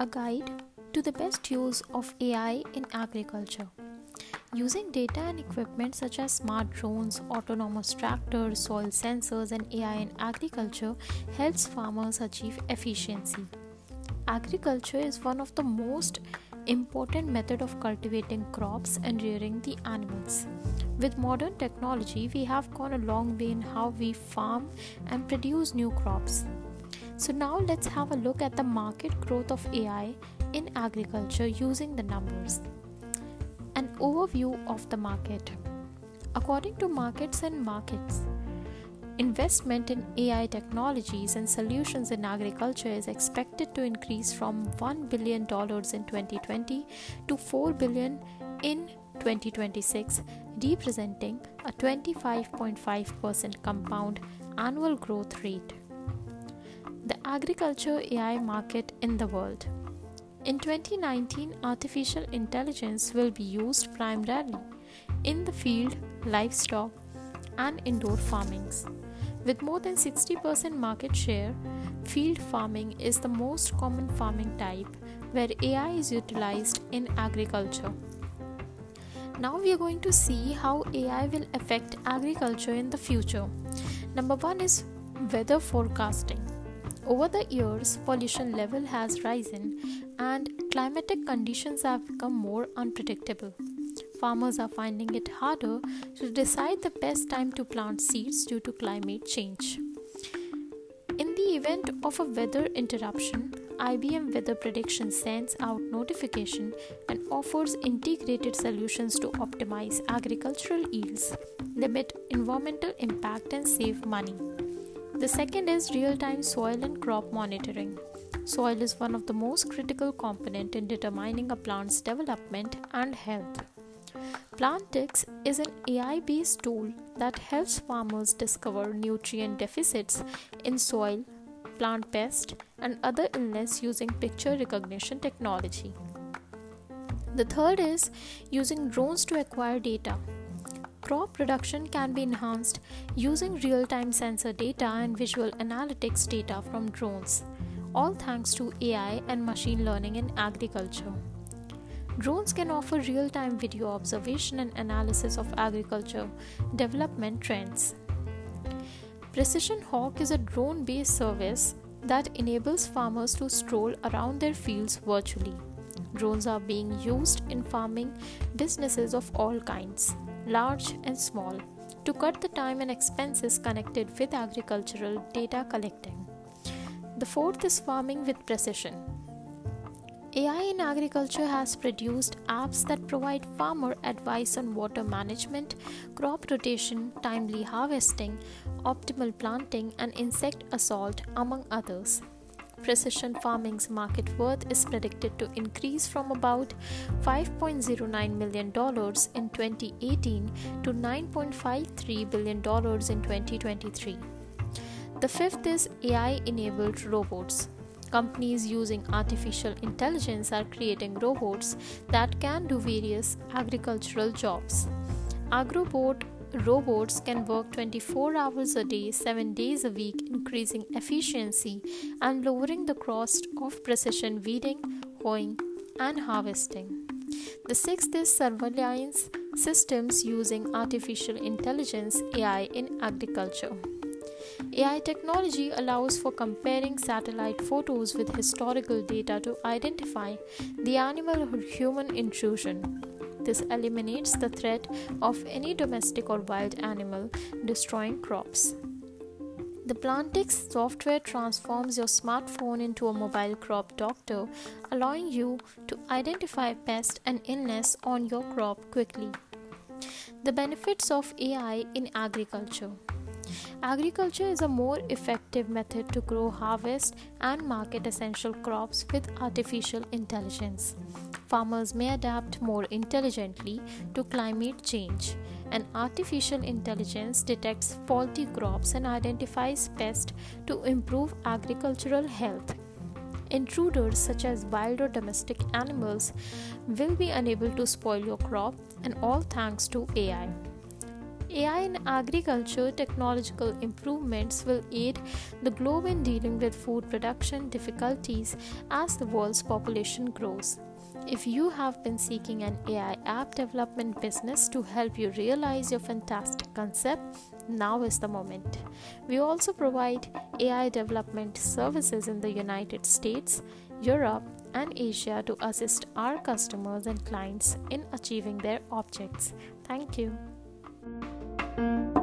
a guide to the best use of AI in agriculture. Using data and equipment such as smart drones, autonomous tractors, soil sensors, and AI in agriculture helps farmers achieve efficiency. Agriculture is one of the most important method of cultivating crops and rearing the animals. With modern technology, we have gone a long way in how we farm and produce new crops. So now let's have a look at the market growth of AI in agriculture using the numbers. An overview of the market. According to Markets and Markets, investment in AI technologies and solutions in agriculture is expected to increase from $1 billion in 2020 to 4 billion in 2026, representing a 25.5% compound annual growth rate agriculture AI market in the world. In 2019, artificial intelligence will be used primarily in the field, livestock, and indoor farmings. With more than 60% market share, field farming is the most common farming type where AI is utilized in agriculture. Now we are going to see how AI will affect agriculture in the future. Number 1 is weather forecasting. Over the years, pollution level has risen and climatic conditions have become more unpredictable. Farmers are finding it harder to decide the best time to plant seeds due to climate change. In the event of a weather interruption, IBM Weather Prediction sends out notification and offers integrated solutions to optimize agricultural yields, limit environmental impact and save money. The second is real time soil and crop monitoring. Soil is one of the most critical component in determining a plant's development and health. Plantix is an AI based tool that helps farmers discover nutrient deficits in soil, plant pest, and other illness using picture recognition technology. The third is using drones to acquire data crop production can be enhanced using real time sensor data and visual analytics data from drones, all thanks to AI and machine learning in agriculture. Drones can offer real time video observation and analysis of agriculture development trends. Precision Hawk is a drone based service that enables farmers to stroll around their fields virtually. Drones are being used in farming businesses of all kinds large and small, to cut the time and expenses connected with agricultural data collecting. The fourth is farming with precision. AI in agriculture has produced apps that provide farmer advice on water management, crop rotation, timely harvesting, optimal planting, and insect assault, among others precision farming's market worth is predicted to increase from about $5.09 million in 2018 to $9.53 billion in 2023. The fifth is AI enabled robots. Companies using artificial intelligence are creating robots that can do various agricultural jobs. Agrobot robots can work 24 hours a day, 7 days a week, increasing efficiency and lowering the cost of precision weeding, hoeing, and harvesting. The sixth is surveillance systems using artificial intelligence AI in agriculture. AI technology allows for comparing satellite photos with historical data to identify the animal or human intrusion. This eliminates the threat of any domestic or wild animal destroying crops. The Plantix software transforms your smartphone into a mobile crop doctor, allowing you to identify pest and illness on your crop quickly. The benefits of AI in agriculture. Agriculture is a more effective method to grow, harvest, and market essential crops with artificial intelligence farmers may adapt more intelligently to climate change. And artificial intelligence detects faulty crops and identifies pests to improve agricultural health. Intruders such as wild or domestic animals will be unable to spoil your crop, and all thanks to AI. AI in agriculture technological improvements will aid the globe in dealing with food production difficulties as the world's population grows. If you have been seeking an AI app development business to help you realize your fantastic concept, now is the moment. We also provide AI development services in the United States, Europe, and Asia to assist our customers and clients in achieving their objects. Thank you. Música